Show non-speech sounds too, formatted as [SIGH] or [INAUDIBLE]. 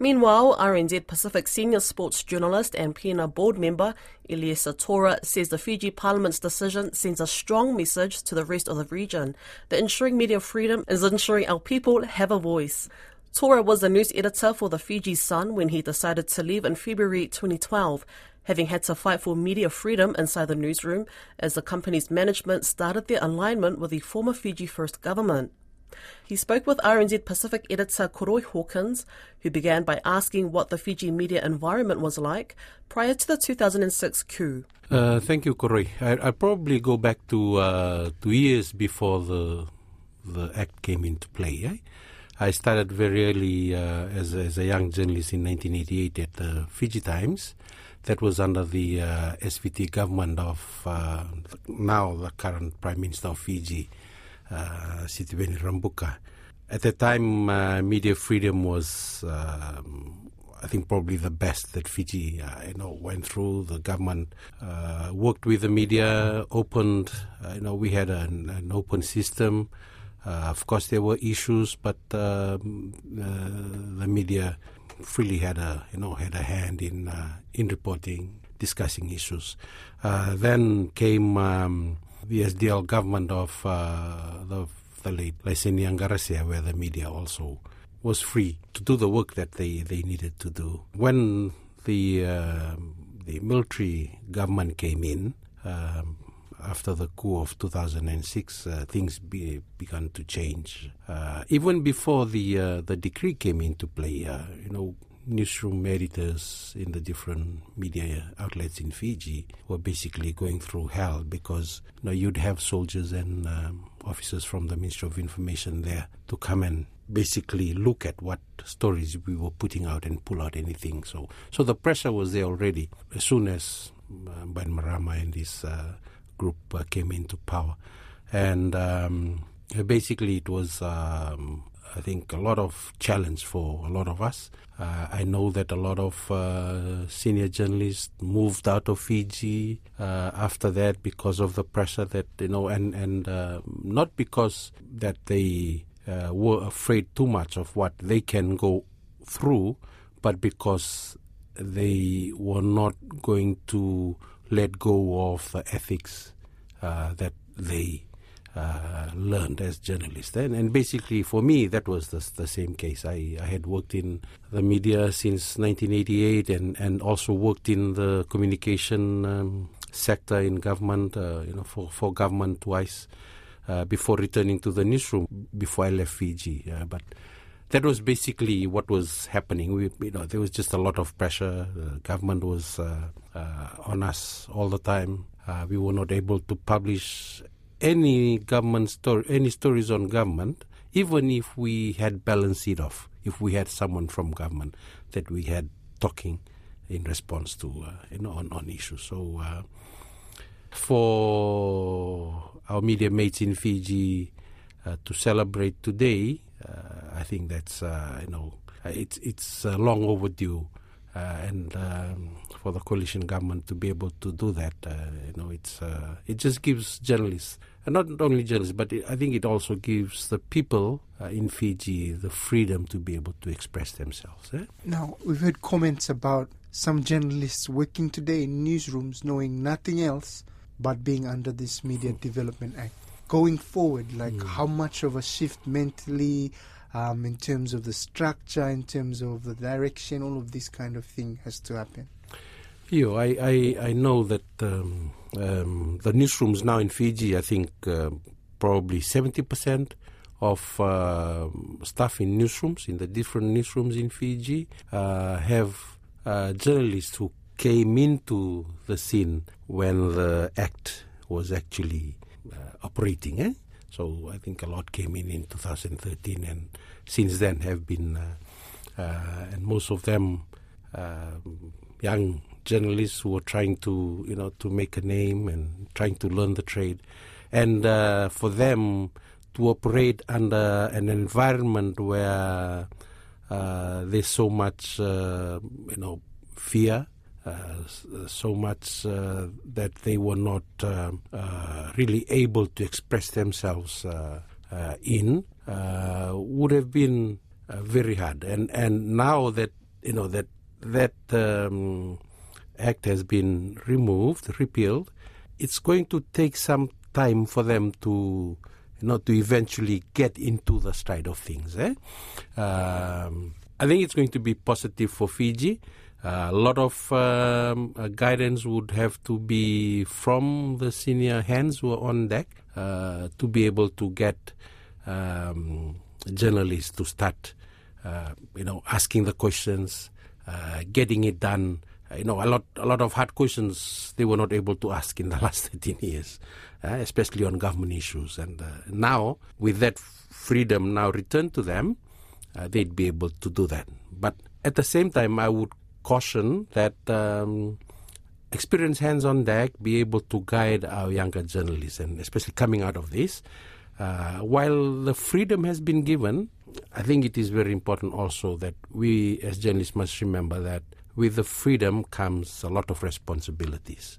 Meanwhile, RNZ Pacific senior sports journalist and PINA board member Iliesa Tora says the Fiji Parliament's decision sends a strong message to the rest of the region that ensuring media freedom is ensuring our people have a voice. Tora was the news editor for the Fiji Sun when he decided to leave in February 2012, having had to fight for media freedom inside the newsroom as the company's management started their alignment with the former Fiji First government. He spoke with RNZ Pacific editor Koroi Hawkins, who began by asking what the Fiji media environment was like prior to the 2006 coup. Uh, thank you, Koroi. I, I probably go back to uh, two years before the the act came into play. Eh? I started very early uh, as, as a young journalist in 1988 at the Fiji Times. That was under the uh, SVT government of uh, now the current Prime Minister of Fiji, uh, Sitiveni Rabuka. At the time, uh, media freedom was, um, I think, probably the best that Fiji, uh, you know, went through. The government uh, worked with the media, opened, uh, you know, we had an, an open system. Uh, of course, there were issues, but um, the media freely had a, you know, had a hand in in reporting, discussing issues. then came um, the SDL government of uh, the, the late Laisenia Qarase, where the media also was free to do the work that they, they needed to do. When the uh, the military government came in um, after the coup of 2006, uh, things be, began to change. Uh, even before the uh, the decree came into play, uh, you know, newsroom editors in the different media outlets in Fiji were basically going through hell because you know, you'd have soldiers and um, officers from the Ministry of Information there to come and basically look at what stories we were putting out and pull out anything. So, so the pressure was there already as soon as uh, Marama and his uh, group uh, came into power, and um, basically it was um, I think, a lot of challenge for a lot of us. Uh, I know that a lot of uh, senior journalists moved out of Fiji uh, after that because of the pressure that you know, and and uh, not because that they uh, were afraid too much of what they can go through, but because they were not going to let go of the ethics uh, that they uh, learned as journalists. And, and, basically, for me, that was the, the same case. I, I, had worked in the media since 1988 and, and also worked in the communication um, sector in government, uh, you know, for, for government twice uh, before returning to the newsroom before I left Fiji. But that was basically what was happening. We, you know, there was just a lot of pressure. The government was uh, uh, on us all the time. we were not able to publish any government story, any stories on government, even if we had balanced it off, if we had someone from government that we had talking in response to uh, on, on issues. So uh, for our media mates in Fiji uh, to celebrate today, uh, I think that's uh, you know it's it's long overdue. Uh, and um, for the coalition government to be able to do that, uh, you know, it's uh, it just gives journalists, and not only journalists, but it, I think it also gives the people in Fiji the freedom to be able to express themselves. Eh? Now we've heard comments about some journalists working today in newsrooms, knowing nothing else but being under this Media hmm. Development Act. Going forward, like mm. how much of a shift mentally um, in terms of the structure, in terms of the direction, all of this kind of thing has to happen. You, I, I, I know that um, um, the newsrooms now in Fiji, I think uh, probably 70% of uh, staff in newsrooms, in the different newsrooms in Fiji, uh, have uh, journalists who came into the scene when the act was actually uh, operating. Eh? So I think a lot came in in 2013, and since then have been, uh, uh, and most of them uh, young journalists who are trying to, you know, to make a name and trying to learn the trade, and for them to operate under an environment where uh, there's so much, uh, you know, fear so much uh, that they were not uh, really able to express themselves in would have been very hard. And and now that you know that that um, act has been removed, repealed, it's going to take some time for them to you know to eventually get into the stride of things. Eh? Um, I think it's going to be positive for Fiji. Uh, a lot of um, uh, guidance would have to be from the senior hands who are on deck uh, to be able to get um, journalists to start, uh, you know, asking the questions, uh, getting it done. You know, a lot, a lot of hard questions they were not able to ask in the [LAUGHS] last 13 years, uh, especially on government issues. And now, with that freedom now returned to them, they'd be able to do that. But at the same time, I would caution that um, experienced hands on deck be able to guide our younger journalists, and especially coming out of this. Uh, while the freedom has been given, I think it is very important also that we as journalists must remember that with the freedom comes a lot of responsibilities.